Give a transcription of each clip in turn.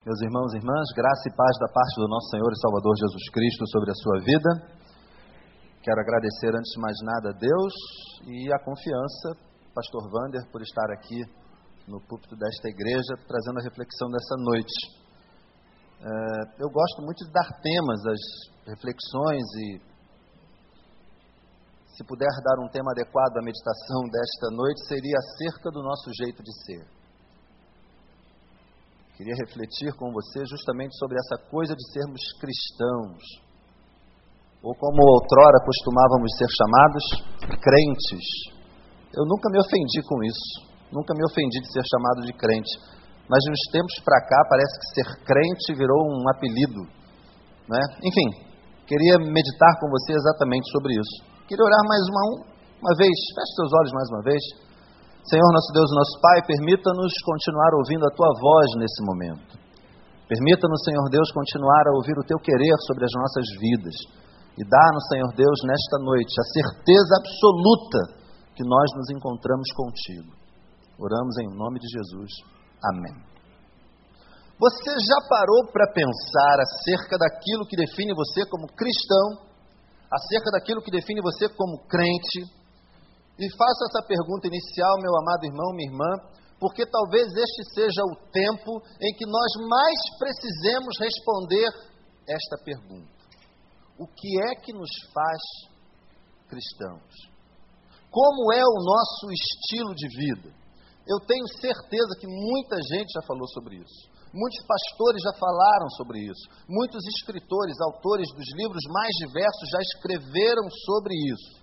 Meus irmãos e irmãs, graça e paz da parte do nosso Senhor e Salvador Jesus Cristo sobre a sua vida. Quero agradecer antes de mais nada a Deus e a confiança, Pastor Vander, por estar aqui no púlpito desta igreja, trazendo a reflexão dessa noite. É, eu gosto muito de dar temas às reflexões e, se puder dar um tema adequado à meditação desta noite, seria acerca do nosso jeito de ser. Queria refletir com você justamente sobre essa coisa de sermos cristãos, ou como outrora costumávamos ser chamados, crentes. Eu nunca me ofendi com isso, nunca me ofendi de ser chamado de crente, mas de uns tempos para cá parece que ser crente virou um apelido. Né? Enfim, queria meditar com você exatamente sobre isso. Queria orar mais uma, uma vez, feche seus olhos mais uma vez. Senhor nosso Deus, nosso Pai, permita-nos continuar ouvindo a Tua voz nesse momento. Permita-nos, Senhor Deus, continuar a ouvir o Teu querer sobre as nossas vidas. E dá-nos, Senhor Deus, nesta noite, a certeza absoluta que nós nos encontramos contigo. Oramos em nome de Jesus. Amém. Você já parou para pensar acerca daquilo que define você como cristão, acerca daquilo que define você como crente, e faço essa pergunta inicial, meu amado irmão, minha irmã, porque talvez este seja o tempo em que nós mais precisemos responder esta pergunta: O que é que nos faz cristãos? Como é o nosso estilo de vida? Eu tenho certeza que muita gente já falou sobre isso. Muitos pastores já falaram sobre isso. Muitos escritores, autores dos livros mais diversos já escreveram sobre isso.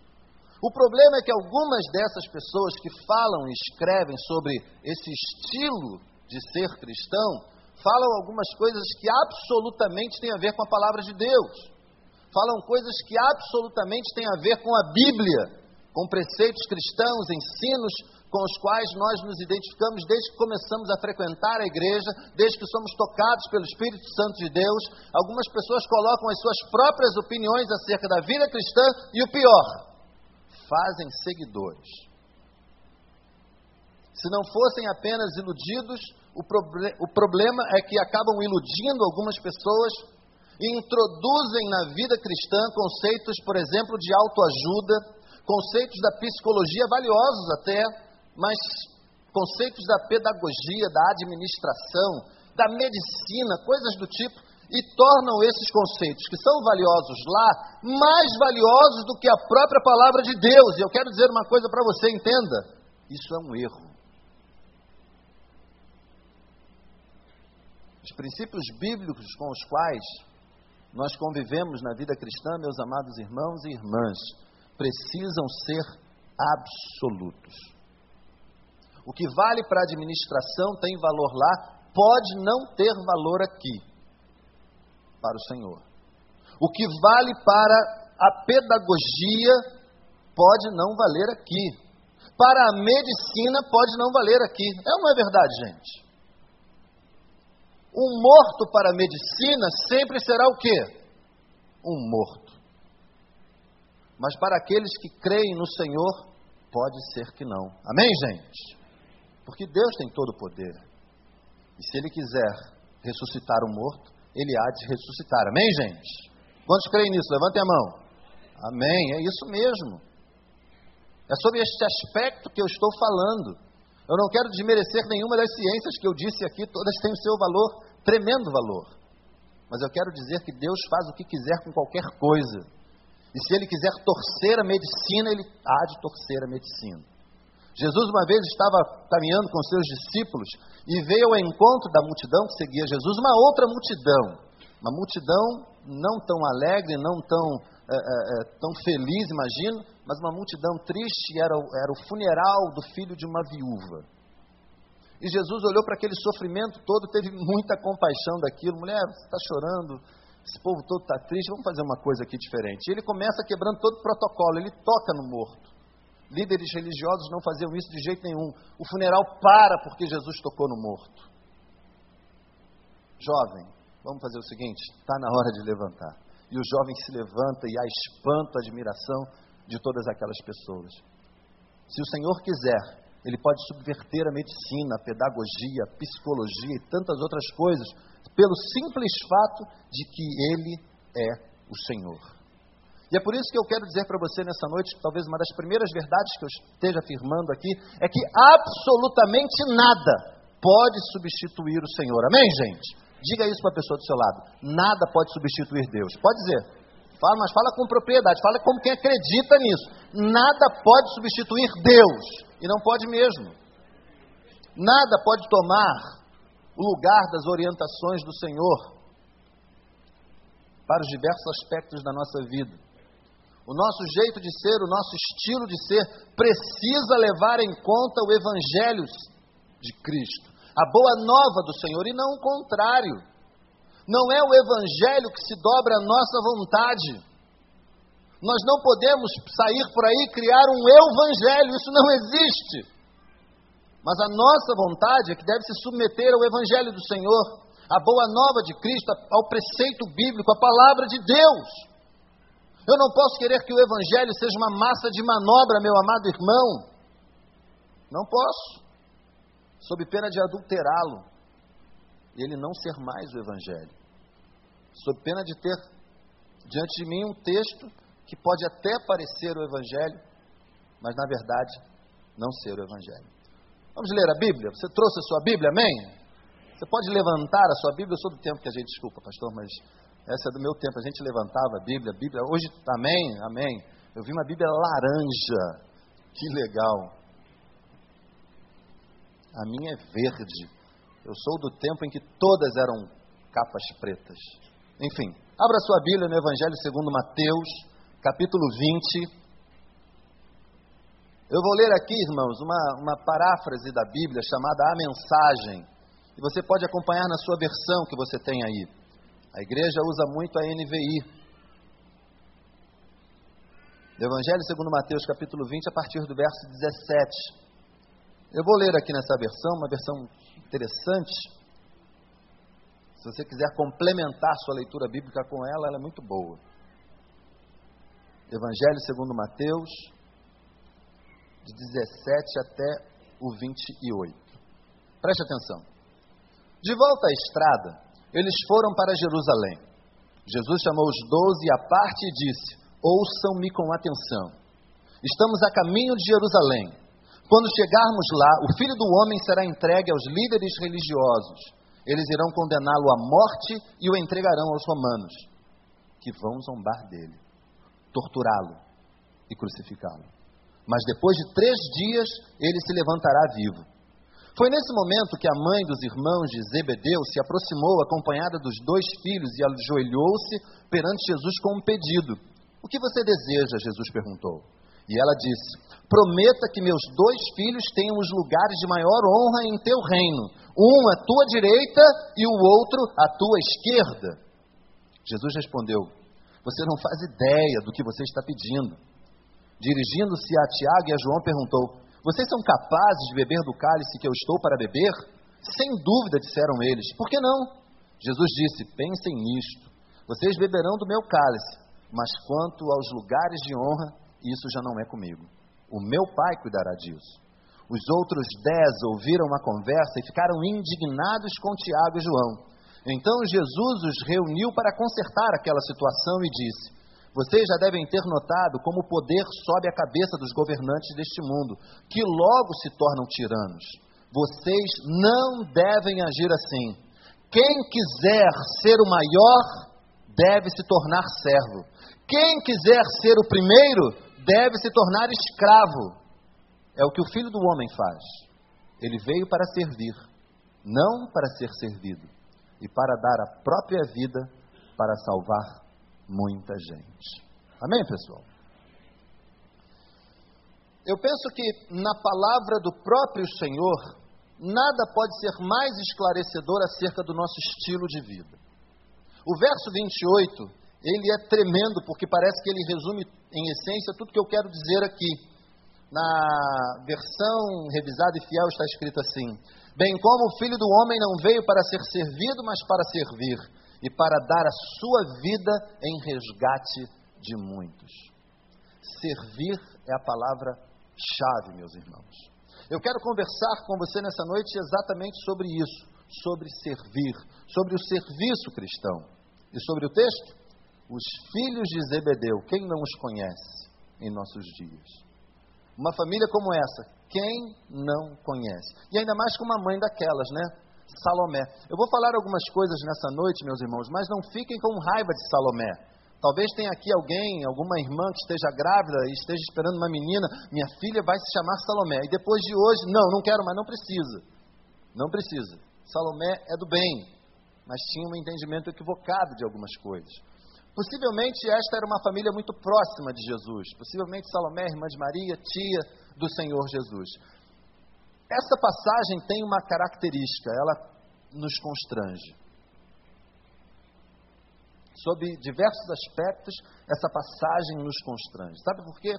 O problema é que algumas dessas pessoas que falam e escrevem sobre esse estilo de ser cristão, falam algumas coisas que absolutamente têm a ver com a palavra de Deus. Falam coisas que absolutamente têm a ver com a Bíblia, com preceitos cristãos, ensinos com os quais nós nos identificamos desde que começamos a frequentar a igreja, desde que somos tocados pelo Espírito Santo de Deus. Algumas pessoas colocam as suas próprias opiniões acerca da vida cristã e o pior, fazem seguidores. Se não fossem apenas iludidos, o, proble o problema é que acabam iludindo algumas pessoas e introduzem na vida cristã conceitos, por exemplo, de autoajuda, conceitos da psicologia valiosos até, mas conceitos da pedagogia, da administração, da medicina, coisas do tipo, e tornam esses conceitos que são valiosos lá mais valiosos do que a própria palavra de Deus. E eu quero dizer uma coisa para você, entenda: isso é um erro. Os princípios bíblicos com os quais nós convivemos na vida cristã, meus amados irmãos e irmãs, precisam ser absolutos. O que vale para a administração tem valor lá, pode não ter valor aqui para o Senhor. O que vale para a pedagogia pode não valer aqui. Para a medicina pode não valer aqui. É ou não é verdade, gente? Um morto para a medicina sempre será o quê? Um morto. Mas para aqueles que creem no Senhor, pode ser que não. Amém, gente? Porque Deus tem todo o poder. E se Ele quiser ressuscitar o morto, ele há de ressuscitar. Amém, gente? Quantos creem nisso? Levantem a mão. Amém, é isso mesmo. É sobre este aspecto que eu estou falando. Eu não quero desmerecer nenhuma das ciências que eu disse aqui, todas têm o seu valor, tremendo valor. Mas eu quero dizer que Deus faz o que quiser com qualquer coisa. E se Ele quiser torcer a medicina, Ele há de torcer a medicina. Jesus uma vez estava caminhando com seus discípulos e veio ao encontro da multidão que seguia Jesus, uma outra multidão, uma multidão não tão alegre, não tão, é, é, tão feliz, imagino, mas uma multidão triste, era, era o funeral do filho de uma viúva. E Jesus olhou para aquele sofrimento todo, teve muita compaixão daquilo. Mulher, você está chorando, esse povo todo está triste, vamos fazer uma coisa aqui diferente. E ele começa quebrando todo o protocolo, ele toca no morto. Líderes religiosos não faziam isso de jeito nenhum. O funeral para porque Jesus tocou no morto. Jovem, vamos fazer o seguinte: está na hora de levantar. E o jovem se levanta e há espanto, admiração de todas aquelas pessoas. Se o Senhor quiser, ele pode subverter a medicina, a pedagogia, a psicologia e tantas outras coisas, pelo simples fato de que ele é o Senhor. E é por isso que eu quero dizer para você nessa noite, talvez uma das primeiras verdades que eu esteja afirmando aqui, é que absolutamente nada pode substituir o Senhor. Amém, gente? Diga isso para a pessoa do seu lado. Nada pode substituir Deus. Pode dizer. Fala, mas fala com propriedade, fala como quem acredita nisso. Nada pode substituir Deus. E não pode mesmo. Nada pode tomar o lugar das orientações do Senhor para os diversos aspectos da nossa vida. O nosso jeito de ser, o nosso estilo de ser, precisa levar em conta o Evangelho de Cristo, a boa nova do Senhor, e não o contrário. Não é o Evangelho que se dobra à nossa vontade. Nós não podemos sair por aí e criar um Evangelho, isso não existe. Mas a nossa vontade é que deve se submeter ao Evangelho do Senhor, à boa nova de Cristo, ao preceito bíblico, à palavra de Deus. Eu não posso querer que o Evangelho seja uma massa de manobra, meu amado irmão. Não posso. Sob pena de adulterá-lo e ele não ser mais o Evangelho. Sob pena de ter diante de mim um texto que pode até parecer o Evangelho, mas na verdade não ser o Evangelho. Vamos ler a Bíblia? Você trouxe a sua Bíblia, amém? Você pode levantar a sua Bíblia? Eu sou do tempo que a gente, desculpa, pastor, mas essa é do meu tempo. A gente levantava a Bíblia, a Bíblia. Hoje, amém, amém. Eu vi uma Bíblia laranja. Que legal. A minha é verde. Eu sou do tempo em que todas eram capas pretas. Enfim, abra sua Bíblia no Evangelho segundo Mateus, capítulo 20. Eu vou ler aqui, irmãos, uma, uma paráfrase da Bíblia chamada A Mensagem. E você pode acompanhar na sua versão que você tem aí. A igreja usa muito a NVI. Evangelho segundo Mateus, capítulo 20, a partir do verso 17. Eu vou ler aqui nessa versão, uma versão interessante. Se você quiser complementar sua leitura bíblica com ela, ela é muito boa. Evangelho segundo Mateus, de 17 até o 28. Preste atenção. De volta à estrada, eles foram para Jerusalém. Jesus chamou os doze à parte e disse: Ouçam-me com atenção. Estamos a caminho de Jerusalém. Quando chegarmos lá, o filho do homem será entregue aos líderes religiosos. Eles irão condená-lo à morte e o entregarão aos romanos, que vão zombar dele, torturá-lo e crucificá-lo mas depois de três dias ele se levantará vivo. Foi nesse momento que a mãe dos irmãos de Zebedeu se aproximou acompanhada dos dois filhos e ajoelhou-se perante Jesus com um pedido. O que você deseja? Jesus perguntou. E ela disse: Prometa que meus dois filhos tenham os lugares de maior honra em teu reino, um à tua direita e o outro à tua esquerda. Jesus respondeu: Você não faz ideia do que você está pedindo. Dirigindo-se a Tiago e a João, perguntou: Vocês são capazes de beber do cálice que eu estou para beber? Sem dúvida, disseram eles. Por que não? Jesus disse: Pensem nisto. Vocês beberão do meu cálice, mas quanto aos lugares de honra, isso já não é comigo. O meu Pai cuidará disso. Os outros dez ouviram a conversa e ficaram indignados com Tiago e João. Então Jesus os reuniu para consertar aquela situação e disse: vocês já devem ter notado como o poder sobe a cabeça dos governantes deste mundo, que logo se tornam tiranos. Vocês não devem agir assim. Quem quiser ser o maior, deve se tornar servo. Quem quiser ser o primeiro, deve se tornar escravo. É o que o filho do homem faz. Ele veio para servir, não para ser servido, e para dar a própria vida para salvar muita gente. Amém, pessoal? Eu penso que na palavra do próprio Senhor, nada pode ser mais esclarecedor acerca do nosso estilo de vida. O verso 28, ele é tremendo porque parece que ele resume em essência tudo que eu quero dizer aqui. Na versão revisada e fiel está escrito assim: Bem como o filho do homem não veio para ser servido, mas para servir e para dar a sua vida em resgate de muitos. Servir é a palavra-chave, meus irmãos. Eu quero conversar com você nessa noite exatamente sobre isso, sobre servir, sobre o serviço cristão. E sobre o texto? Os filhos de Zebedeu, quem não os conhece em nossos dias? Uma família como essa, quem não conhece? E ainda mais com uma mãe daquelas, né? Salomé. Eu vou falar algumas coisas nessa noite, meus irmãos, mas não fiquem com raiva de Salomé. Talvez tenha aqui alguém, alguma irmã que esteja grávida e esteja esperando uma menina, minha filha vai se chamar Salomé. E depois de hoje, não, não quero, mas não precisa. Não precisa. Salomé é do bem, mas tinha um entendimento equivocado de algumas coisas. Possivelmente esta era uma família muito próxima de Jesus. Possivelmente Salomé, irmã de Maria, tia do Senhor Jesus. Essa passagem tem uma característica, ela nos constrange sob diversos aspectos, essa passagem nos constrange. Sabe por quê?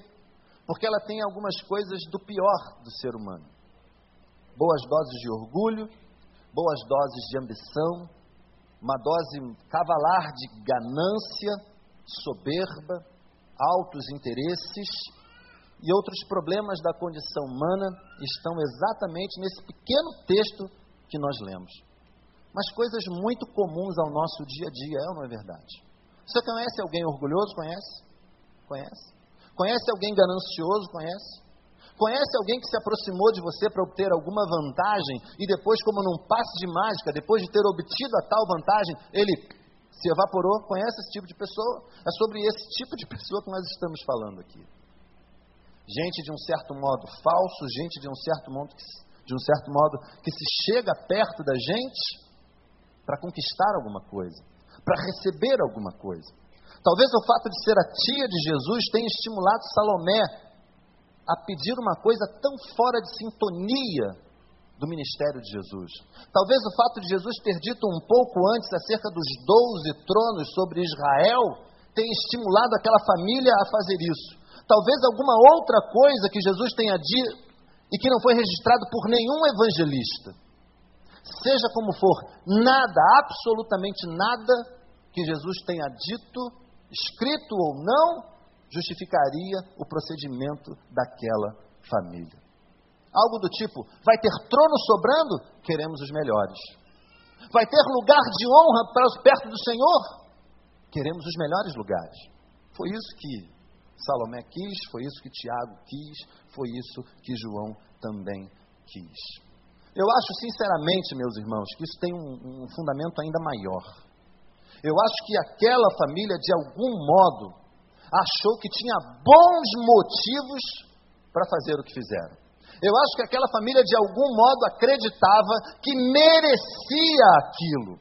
Porque ela tem algumas coisas do pior do ser humano: boas doses de orgulho, boas doses de ambição, uma dose cavalar de ganância, soberba, altos interesses e outros problemas da condição humana estão exatamente nesse pequeno texto que nós lemos mas coisas muito comuns ao nosso dia a dia, é ou não é verdade? Você conhece alguém orgulhoso? Conhece? Conhece? Conhece alguém ganancioso? Conhece? Conhece alguém que se aproximou de você para obter alguma vantagem e depois, como num passe de mágica, depois de ter obtido a tal vantagem, ele se evaporou? Conhece esse tipo de pessoa? É sobre esse tipo de pessoa que nós estamos falando aqui. Gente de um certo modo falso, gente de um certo modo que, de um certo modo que se chega perto da gente para conquistar alguma coisa, para receber alguma coisa. Talvez o fato de ser a tia de Jesus tenha estimulado Salomé a pedir uma coisa tão fora de sintonia do ministério de Jesus. Talvez o fato de Jesus ter dito um pouco antes acerca dos doze tronos sobre Israel tenha estimulado aquela família a fazer isso. Talvez alguma outra coisa que Jesus tenha dito e que não foi registrado por nenhum evangelista seja como for, nada, absolutamente nada que Jesus tenha dito, escrito ou não, justificaria o procedimento daquela família. Algo do tipo: vai ter trono sobrando? Queremos os melhores. Vai ter lugar de honra para os perto do Senhor? Queremos os melhores lugares. Foi isso que Salomé quis, foi isso que Tiago quis, foi isso que João também quis. Eu acho, sinceramente, meus irmãos, que isso tem um, um fundamento ainda maior. Eu acho que aquela família, de algum modo, achou que tinha bons motivos para fazer o que fizeram. Eu acho que aquela família, de algum modo, acreditava que merecia aquilo.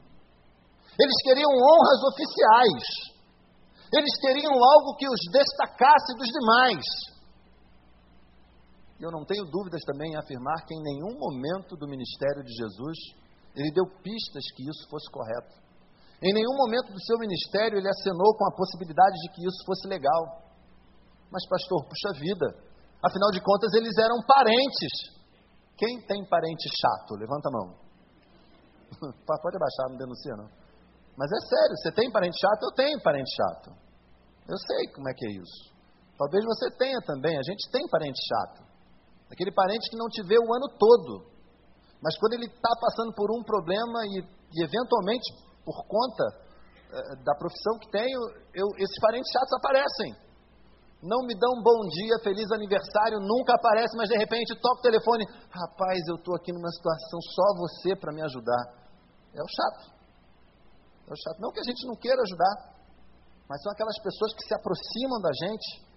Eles queriam honras oficiais. Eles queriam algo que os destacasse dos demais. E eu não tenho dúvidas também em afirmar que em nenhum momento do ministério de Jesus ele deu pistas que isso fosse correto. Em nenhum momento do seu ministério ele acenou com a possibilidade de que isso fosse legal. Mas, pastor, puxa vida, afinal de contas eles eram parentes. Quem tem parente chato? Levanta a mão. Pode abaixar, não denuncia não. Mas é sério, você tem parente chato? Eu tenho parente chato. Eu sei como é que é isso. Talvez você tenha também, a gente tem parente chato. Aquele parente que não te vê o ano todo. Mas quando ele está passando por um problema e, e eventualmente, por conta eh, da profissão que tenho, eu, esses parentes chatos aparecem. Não me dão um bom dia, feliz aniversário, nunca aparece, mas de repente toca o telefone. Rapaz, eu estou aqui numa situação, só você para me ajudar. É o chato. É chato. Não que a gente não queira ajudar, mas são aquelas pessoas que se aproximam da gente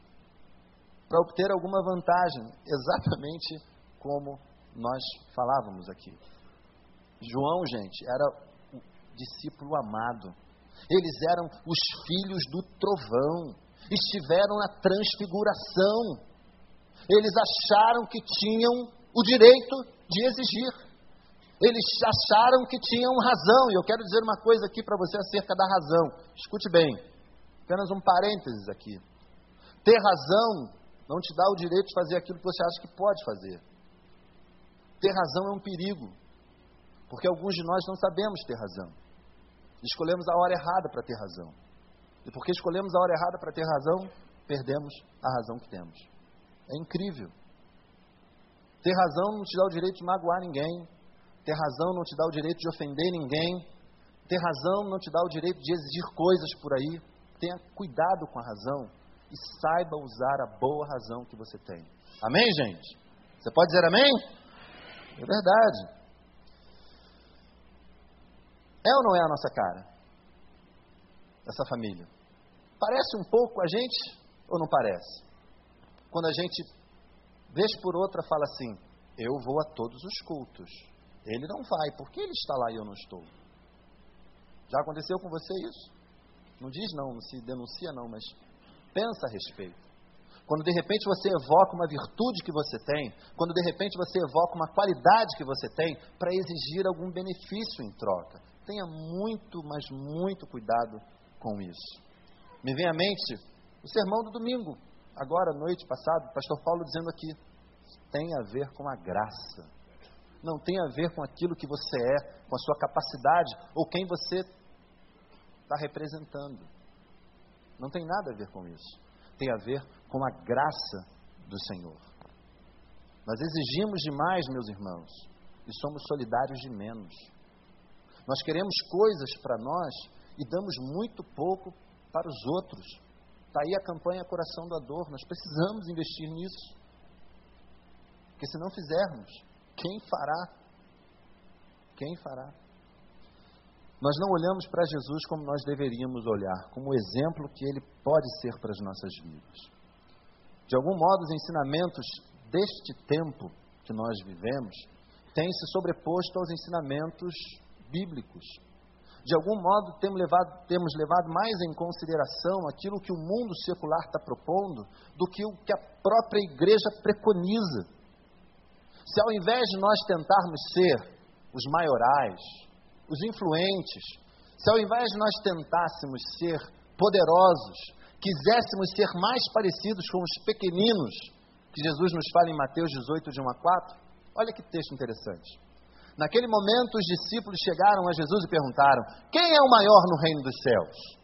para obter alguma vantagem, exatamente como nós falávamos aqui. João, gente, era o discípulo amado. Eles eram os filhos do trovão, estiveram na transfiguração. Eles acharam que tinham o direito de exigir. Eles acharam que tinham razão. E eu quero dizer uma coisa aqui para você acerca da razão. Escute bem, apenas um parênteses aqui. Ter razão não te dá o direito de fazer aquilo que você acha que pode fazer. Ter razão é um perigo, porque alguns de nós não sabemos ter razão. Escolhemos a hora errada para ter razão. E porque escolhemos a hora errada para ter razão, perdemos a razão que temos. É incrível. Ter razão não te dá o direito de magoar ninguém. Ter razão não te dá o direito de ofender ninguém. Ter razão não te dá o direito de exigir coisas por aí. Tenha cuidado com a razão e saiba usar a boa razão que você tem. Amém, gente? Você pode dizer amém? É verdade. É ou não é a nossa cara? Essa família. Parece um pouco a gente ou não parece? Quando a gente, vez por outra, fala assim: Eu vou a todos os cultos. Ele não vai, porque ele está lá e eu não estou. Já aconteceu com você isso? Não diz não, não se denuncia não, mas pensa a respeito. Quando de repente você evoca uma virtude que você tem, quando de repente você evoca uma qualidade que você tem para exigir algum benefício em troca. Tenha muito, mas muito cuidado com isso. Me vem à mente o sermão do domingo, agora, noite passada, pastor Paulo dizendo aqui, tem a ver com a graça. Não tem a ver com aquilo que você é, com a sua capacidade ou quem você está representando. Não tem nada a ver com isso. Tem a ver com a graça do Senhor. Nós exigimos demais, meus irmãos, e somos solidários de menos. Nós queremos coisas para nós e damos muito pouco para os outros. Está aí a campanha Coração Doador. Nós precisamos investir nisso. Porque se não fizermos, quem fará? Quem fará? Nós não olhamos para Jesus como nós deveríamos olhar, como o exemplo que ele pode ser para as nossas vidas. De algum modo, os ensinamentos deste tempo que nós vivemos têm se sobreposto aos ensinamentos bíblicos. De algum modo, temos levado, temos levado mais em consideração aquilo que o mundo secular está propondo do que o que a própria igreja preconiza. Se ao invés de nós tentarmos ser os maiorais, os influentes, se ao invés de nós tentássemos ser poderosos, quiséssemos ser mais parecidos com os pequeninos, que Jesus nos fala em Mateus 18, de 1 a 4, olha que texto interessante. Naquele momento, os discípulos chegaram a Jesus e perguntaram: Quem é o maior no reino dos céus?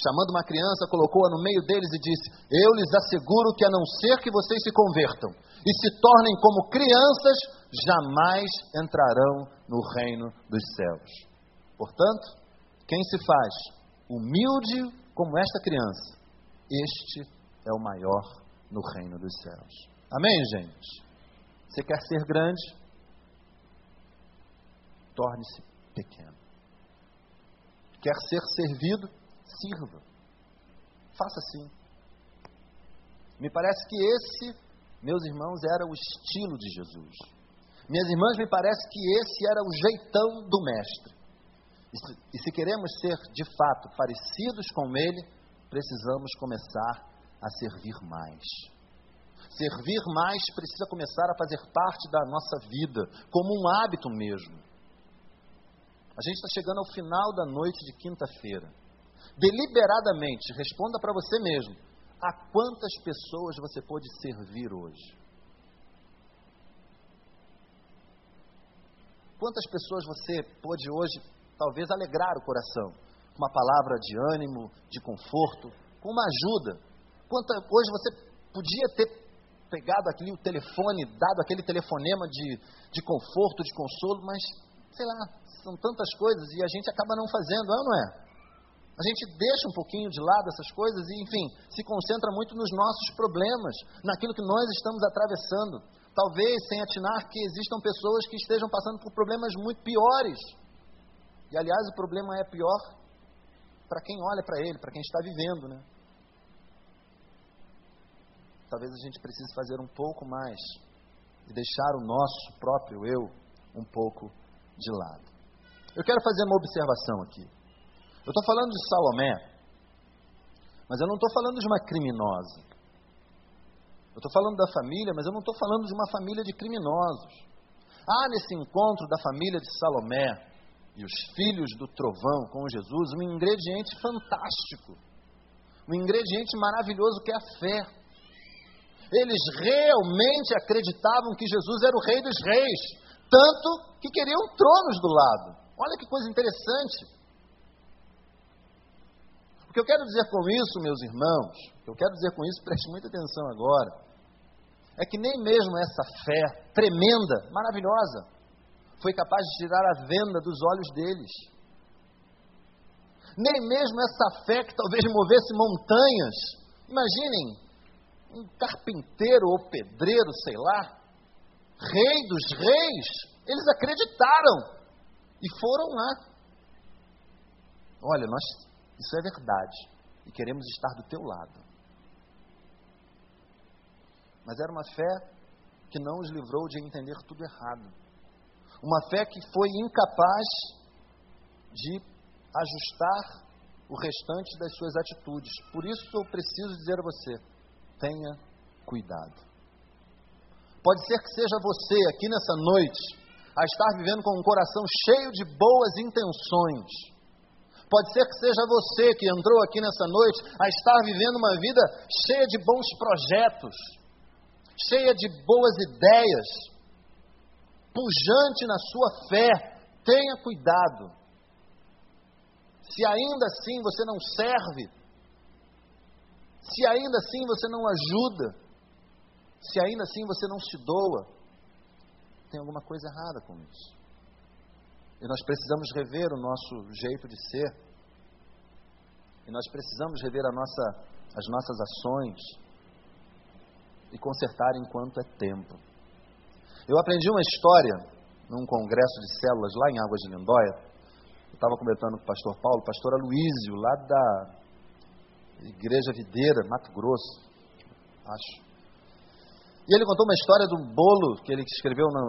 Chamando uma criança, colocou-a no meio deles e disse: Eu lhes asseguro que, a não ser que vocês se convertam e se tornem como crianças, jamais entrarão no reino dos céus. Portanto, quem se faz humilde como esta criança, este é o maior no reino dos céus. Amém, gente? Você quer ser grande? torne-se pequeno. Quer ser servido? Sirva. Faça assim. Me parece que esse, meus irmãos, era o estilo de Jesus. Minhas irmãs, me parece que esse era o jeitão do Mestre. E se, e se queremos ser, de fato, parecidos com Ele, precisamos começar a servir mais. Servir mais precisa começar a fazer parte da nossa vida, como um hábito mesmo. A gente está chegando ao final da noite de quinta-feira. Deliberadamente, responda para você mesmo: a quantas pessoas você pode servir hoje? Quantas pessoas você pode hoje, talvez, alegrar o coração? Com uma palavra de ânimo, de conforto, com uma ajuda. Quanta, hoje você podia ter pegado aquele telefone, dado aquele telefonema de, de conforto, de consolo, mas, sei lá, são tantas coisas e a gente acaba não fazendo, é ou não é? A gente deixa um pouquinho de lado essas coisas e, enfim, se concentra muito nos nossos problemas, naquilo que nós estamos atravessando. Talvez sem atinar que existam pessoas que estejam passando por problemas muito piores. E, aliás, o problema é pior para quem olha para ele, para quem está vivendo, né? Talvez a gente precise fazer um pouco mais e deixar o nosso próprio eu um pouco de lado. Eu quero fazer uma observação aqui. Eu estou falando de Salomé, mas eu não estou falando de uma criminosa. Eu estou falando da família, mas eu não estou falando de uma família de criminosos. Há nesse encontro da família de Salomé e os filhos do trovão com Jesus um ingrediente fantástico, um ingrediente maravilhoso que é a fé. Eles realmente acreditavam que Jesus era o Rei dos Reis, tanto que queriam tronos do lado. Olha que coisa interessante. O que eu quero dizer com isso, meus irmãos, o que eu quero dizer com isso, preste muita atenção agora, é que nem mesmo essa fé tremenda, maravilhosa, foi capaz de tirar a venda dos olhos deles. Nem mesmo essa fé que talvez movesse montanhas. Imaginem, um carpinteiro ou pedreiro, sei lá, rei dos reis, eles acreditaram e foram lá. Olha, nós, isso é verdade e queremos estar do teu lado. Mas era uma fé que não os livrou de entender tudo errado. Uma fé que foi incapaz de ajustar o restante das suas atitudes. Por isso eu preciso dizer a você: tenha cuidado. Pode ser que seja você aqui nessa noite a estar vivendo com um coração cheio de boas intenções. Pode ser que seja você que entrou aqui nessa noite a estar vivendo uma vida cheia de bons projetos, cheia de boas ideias, pujante na sua fé. Tenha cuidado. Se ainda assim você não serve, se ainda assim você não ajuda, se ainda assim você não se doa, tem alguma coisa errada com isso. E nós precisamos rever o nosso jeito de ser. E nós precisamos rever nossa, as nossas ações e consertar enquanto é tempo. Eu aprendi uma história num congresso de células lá em Águas de Lindóia. Eu estava comentando com o pastor Paulo, pastor Aloísio, lá da Igreja Videira, Mato Grosso, acho. E ele contou uma história do bolo que ele escreveu na,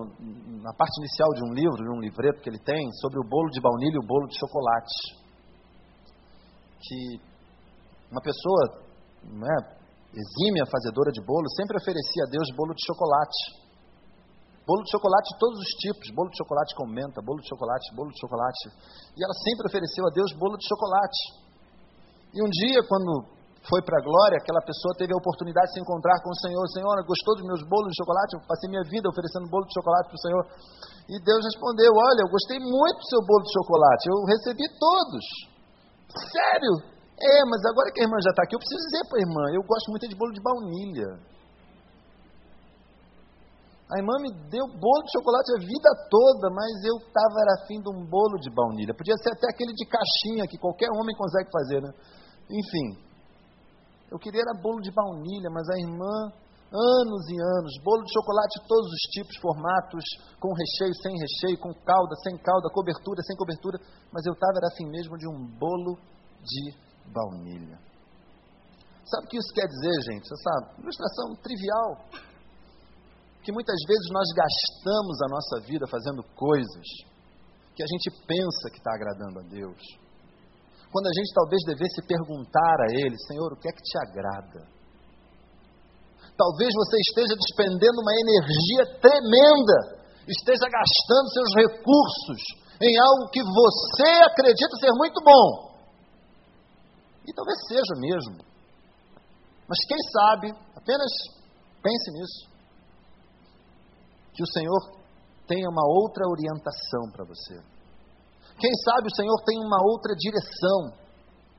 na, parte inicial de um livro, de um livreto que ele tem, sobre o bolo de baunilha e o bolo de chocolate. Que uma pessoa né, exímia fazedora de bolo sempre oferecia a Deus bolo de chocolate. Bolo de chocolate de todos os tipos, bolo de chocolate com menta, bolo de chocolate, bolo de chocolate. E ela sempre ofereceu a Deus bolo de chocolate. E um dia, quando foi para a glória, aquela pessoa teve a oportunidade de se encontrar com o Senhor. Senhor, gostou dos meus bolos de chocolate? Eu passei minha vida oferecendo bolo de chocolate para o Senhor. E Deus respondeu: Olha, eu gostei muito do seu bolo de chocolate. Eu recebi todos. Sério? É, mas agora que a irmã já está aqui, eu preciso dizer para a irmã: eu gosto muito de bolo de baunilha. A irmã me deu bolo de chocolate a vida toda, mas eu estava afim de um bolo de baunilha. Podia ser até aquele de caixinha que qualquer homem consegue fazer, né? Enfim, eu queria era bolo de baunilha, mas a irmã, anos e anos, bolo de chocolate de todos os tipos, formatos, com recheio, sem recheio, com calda, sem calda, cobertura, sem cobertura, mas eu estava era assim mesmo de um bolo de baunilha. Sabe o que isso quer dizer, gente? Essa ilustração trivial. Que muitas vezes nós gastamos a nossa vida fazendo coisas que a gente pensa que está agradando a Deus quando a gente talvez devesse perguntar a Ele, Senhor, o que é que te agrada? Talvez você esteja despendendo uma energia tremenda, esteja gastando seus recursos em algo que você acredita ser muito bom. E talvez seja mesmo. Mas quem sabe, apenas pense nisso, que o Senhor tenha uma outra orientação para você. Quem sabe o Senhor tem uma outra direção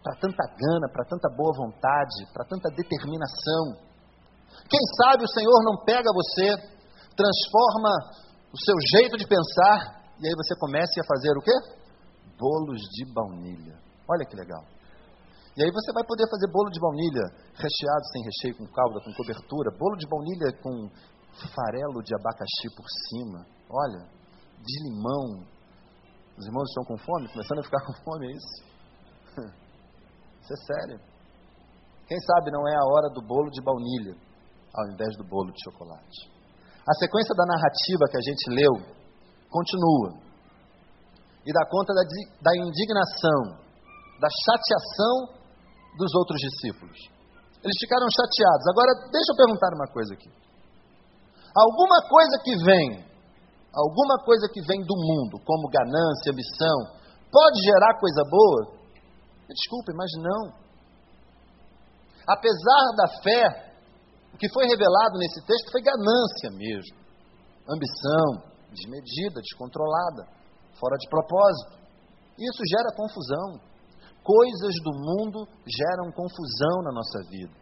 para tanta gana, para tanta boa vontade, para tanta determinação. Quem sabe o Senhor não pega você, transforma o seu jeito de pensar e aí você comece a fazer o quê? Bolos de baunilha. Olha que legal. E aí você vai poder fazer bolo de baunilha recheado sem recheio, com calda, com cobertura, bolo de baunilha com farelo de abacaxi por cima. Olha, de limão, os irmãos estão com fome? Começando a ficar com fome, é isso? Isso é sério. Quem sabe não é a hora do bolo de baunilha, ao invés do bolo de chocolate. A sequência da narrativa que a gente leu continua e dá conta da, da indignação, da chateação dos outros discípulos. Eles ficaram chateados. Agora, deixa eu perguntar uma coisa aqui. Alguma coisa que vem alguma coisa que vem do mundo, como ganância, ambição, pode gerar coisa boa? Desculpe, mas não. Apesar da fé, o que foi revelado nesse texto foi ganância mesmo, ambição, desmedida, descontrolada, fora de propósito. Isso gera confusão. Coisas do mundo geram confusão na nossa vida.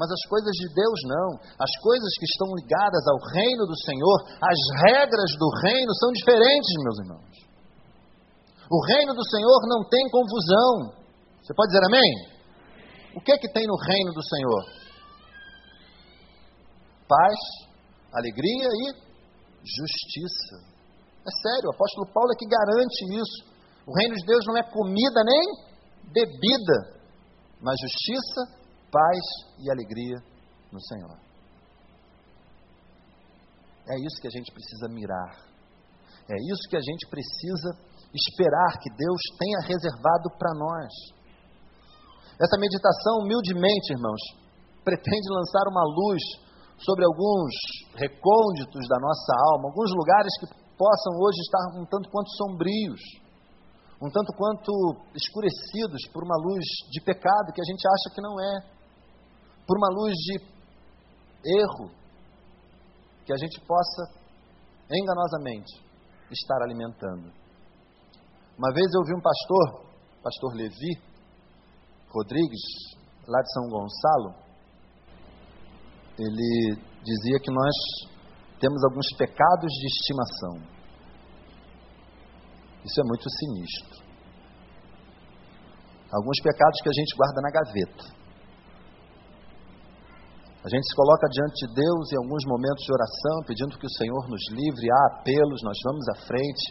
Mas as coisas de Deus não. As coisas que estão ligadas ao reino do Senhor, as regras do reino são diferentes, meus irmãos. O reino do Senhor não tem confusão. Você pode dizer amém? O que é que tem no reino do Senhor? Paz, alegria e justiça. É sério, o apóstolo Paulo é que garante isso. O reino de Deus não é comida nem bebida, mas justiça, paz e alegria no Senhor. É isso que a gente precisa mirar. É isso que a gente precisa esperar que Deus tenha reservado para nós. Essa meditação, humildemente, irmãos, pretende lançar uma luz sobre alguns recônditos da nossa alma, alguns lugares que possam hoje estar um tanto quanto sombrios, um tanto quanto escurecidos por uma luz de pecado que a gente acha que não é, por uma luz de erro que a gente possa enganosamente estar alimentando. Uma vez eu vi um pastor, pastor Levi Rodrigues, lá de São Gonçalo, ele dizia que nós temos alguns pecados de estimação. Isso é muito sinistro. Alguns pecados que a gente guarda na gaveta. A gente se coloca diante de Deus em alguns momentos de oração, pedindo que o Senhor nos livre, há apelos, nós vamos à frente,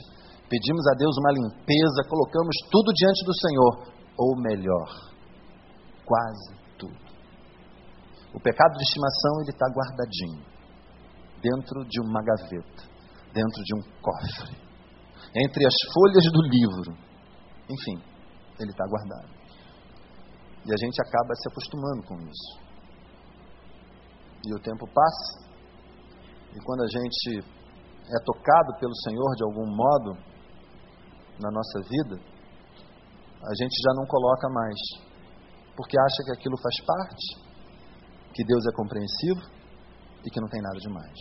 pedimos a Deus uma limpeza, colocamos tudo diante do Senhor, ou melhor, quase tudo. O pecado de estimação ele está guardadinho dentro de uma gaveta, dentro de um cofre, entre as folhas do livro. Enfim, ele está guardado. E a gente acaba se acostumando com isso. E o tempo passa, e quando a gente é tocado pelo Senhor de algum modo na nossa vida, a gente já não coloca mais, porque acha que aquilo faz parte, que Deus é compreensivo e que não tem nada demais.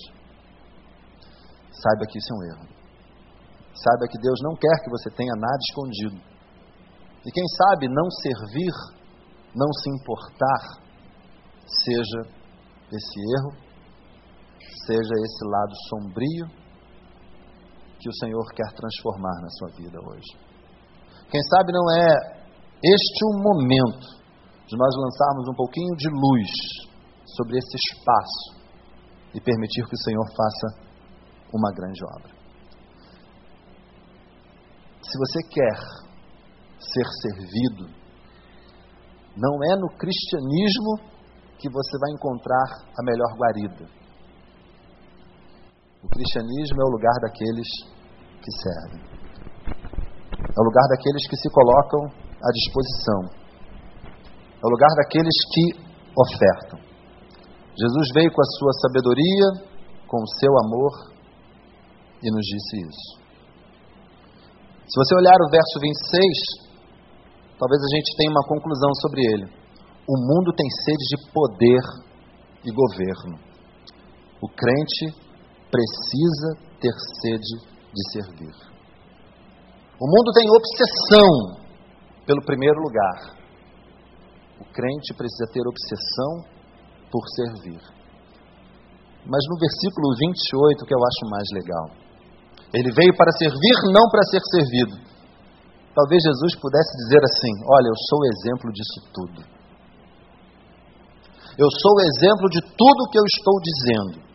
Saiba que isso é um erro. Saiba que Deus não quer que você tenha nada escondido. E quem sabe não servir, não se importar, seja esse erro, seja esse lado sombrio que o Senhor quer transformar na sua vida hoje. Quem sabe não é este o momento de nós lançarmos um pouquinho de luz sobre esse espaço e permitir que o Senhor faça uma grande obra. Se você quer ser servido, não é no cristianismo que você vai encontrar a melhor guarida. O cristianismo é o lugar daqueles que servem. É o lugar daqueles que se colocam à disposição. É o lugar daqueles que ofertam. Jesus veio com a sua sabedoria, com o seu amor e nos disse isso. Se você olhar o verso 26, talvez a gente tenha uma conclusão sobre ele. O mundo tem sede de poder e governo. O crente precisa ter sede de servir. O mundo tem obsessão pelo primeiro lugar. O crente precisa ter obsessão por servir. Mas no versículo 28, que eu acho mais legal, ele veio para servir, não para ser servido. Talvez Jesus pudesse dizer assim: Olha, eu sou o exemplo disso tudo. Eu sou o exemplo de tudo que eu estou dizendo.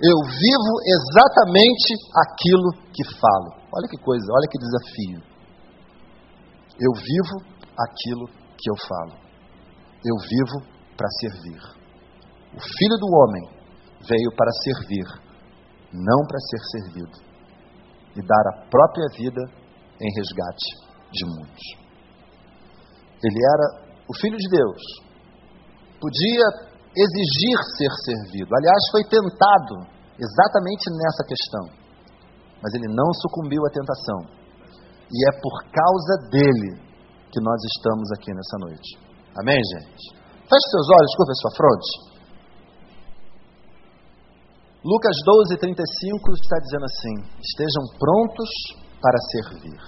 Eu vivo exatamente aquilo que falo. Olha que coisa, olha que desafio. Eu vivo aquilo que eu falo. Eu vivo para servir. O Filho do Homem veio para servir, não para ser servido, e dar a própria vida em resgate de muitos. Ele era o Filho de Deus, podia exigir ser servido. Aliás, foi tentado exatamente nessa questão, mas ele não sucumbiu à tentação. E é por causa dele que nós estamos aqui nessa noite. Amém, gente? Feche seus olhos, curva sua fronte. Lucas 12, 35 está dizendo assim: Estejam prontos para servir.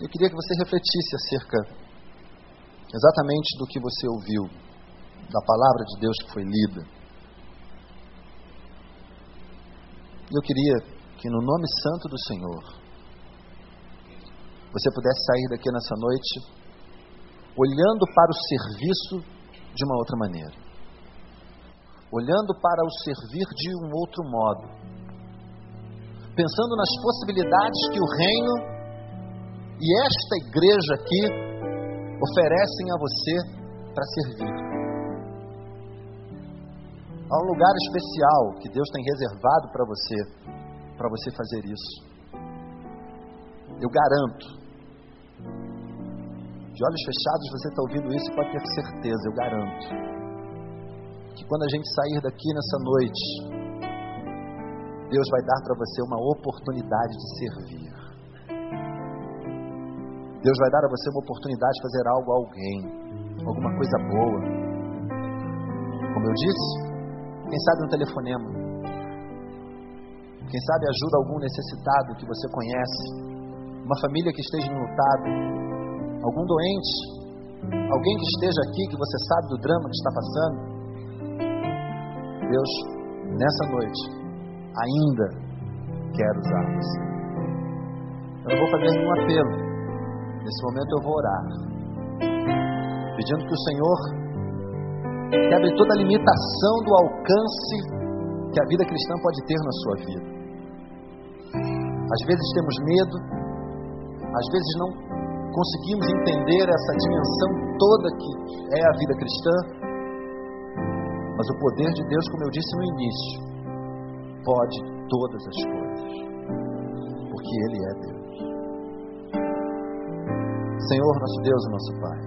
Eu queria que você refletisse acerca exatamente do que você ouviu, da palavra de Deus que foi lida. Eu queria que no nome santo do Senhor, você pudesse sair daqui nessa noite olhando para o serviço de uma outra maneira, olhando para o servir de um outro modo, pensando nas possibilidades que o reino e esta igreja aqui oferecem a você para servir. Há um lugar especial que Deus tem reservado para você, para você fazer isso. Eu garanto de olhos fechados você está ouvindo isso pode ter certeza, eu garanto, que quando a gente sair daqui nessa noite, Deus vai dar para você uma oportunidade de servir. Deus vai dar a você uma oportunidade de fazer algo a alguém, alguma coisa boa. Como eu disse, quem sabe um telefonema. Quem sabe ajuda algum necessitado que você conhece, uma família que esteja enlutada, algum doente, alguém que esteja aqui, que você sabe do drama que está passando, Deus, nessa noite, ainda quer usar você. Eu não vou fazer nenhum apelo. Nesse momento eu vou orar, pedindo que o Senhor quebre toda a limitação do alcance que a vida cristã pode ter na sua vida. Às vezes temos medo, às vezes não conseguimos entender essa dimensão toda que é a vida cristã, mas o poder de Deus, como eu disse no início, pode todas as coisas, porque Ele é Deus. Senhor, nosso Deus e nosso Pai,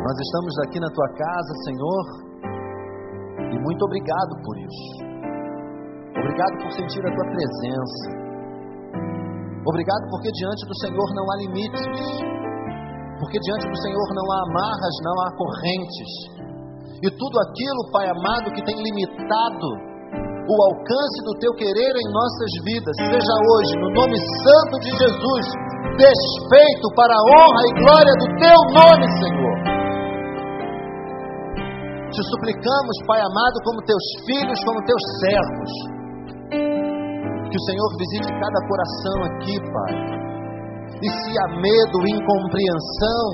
nós estamos aqui na Tua casa, Senhor, e muito obrigado por isso. Obrigado por sentir a Tua presença. Obrigado porque diante do Senhor não há limites, porque diante do Senhor não há amarras, não há correntes. E tudo aquilo, Pai amado, que tem limitado o alcance do teu querer em nossas vidas, seja hoje, no nome santo de Jesus, desfeito para a honra e glória do teu nome, Senhor. Te suplicamos, Pai amado, como teus filhos, como teus servos que o Senhor visite cada coração aqui, Pai. E se há medo, incompreensão,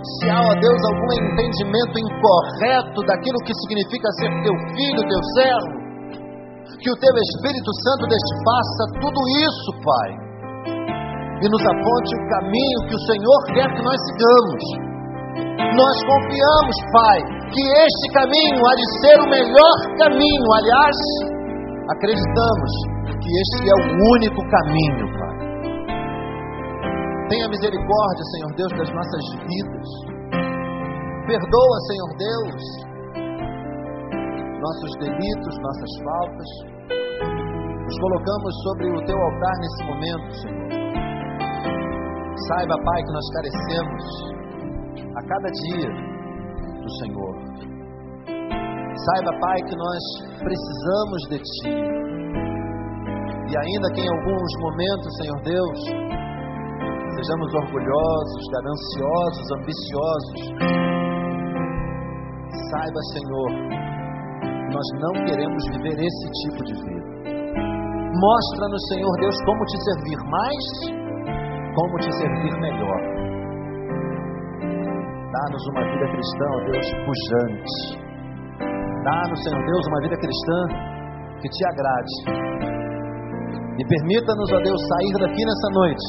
se há, ó Deus, algum entendimento incorreto daquilo que significa ser teu filho, teu servo, que o teu Espírito Santo desfaça tudo isso, Pai, e nos aponte o caminho que o Senhor quer que nós sigamos. Nós confiamos, Pai, que este caminho há de ser o melhor caminho, aliás, Acreditamos que este é o único caminho, Pai. Tenha misericórdia, Senhor Deus, das nossas vidas. Perdoa, Senhor Deus, nossos delitos, nossas faltas. Nos colocamos sobre o teu altar nesse momento, Senhor. Saiba, Pai, que nós carecemos a cada dia do Senhor. Saiba, Pai, que nós precisamos de Ti. E ainda que em alguns momentos, Senhor Deus, sejamos orgulhosos, gananciosos, ambiciosos, saiba, Senhor, nós não queremos viver esse tipo de vida. Mostra-nos, Senhor Deus, como te servir mais, como te servir melhor. Dá-nos uma vida cristã, ó Deus, pujante Dá-nos, Senhor Deus, uma vida cristã que te agrade. E permita-nos, ó Deus, sair daqui nessa noite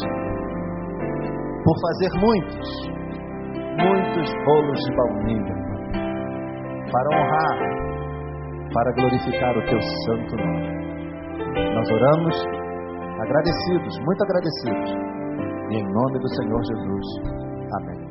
por fazer muitos, muitos bolos de baunilha para honrar, para glorificar o teu santo nome. Nós oramos agradecidos, muito agradecidos. Em nome do Senhor Jesus. Amém.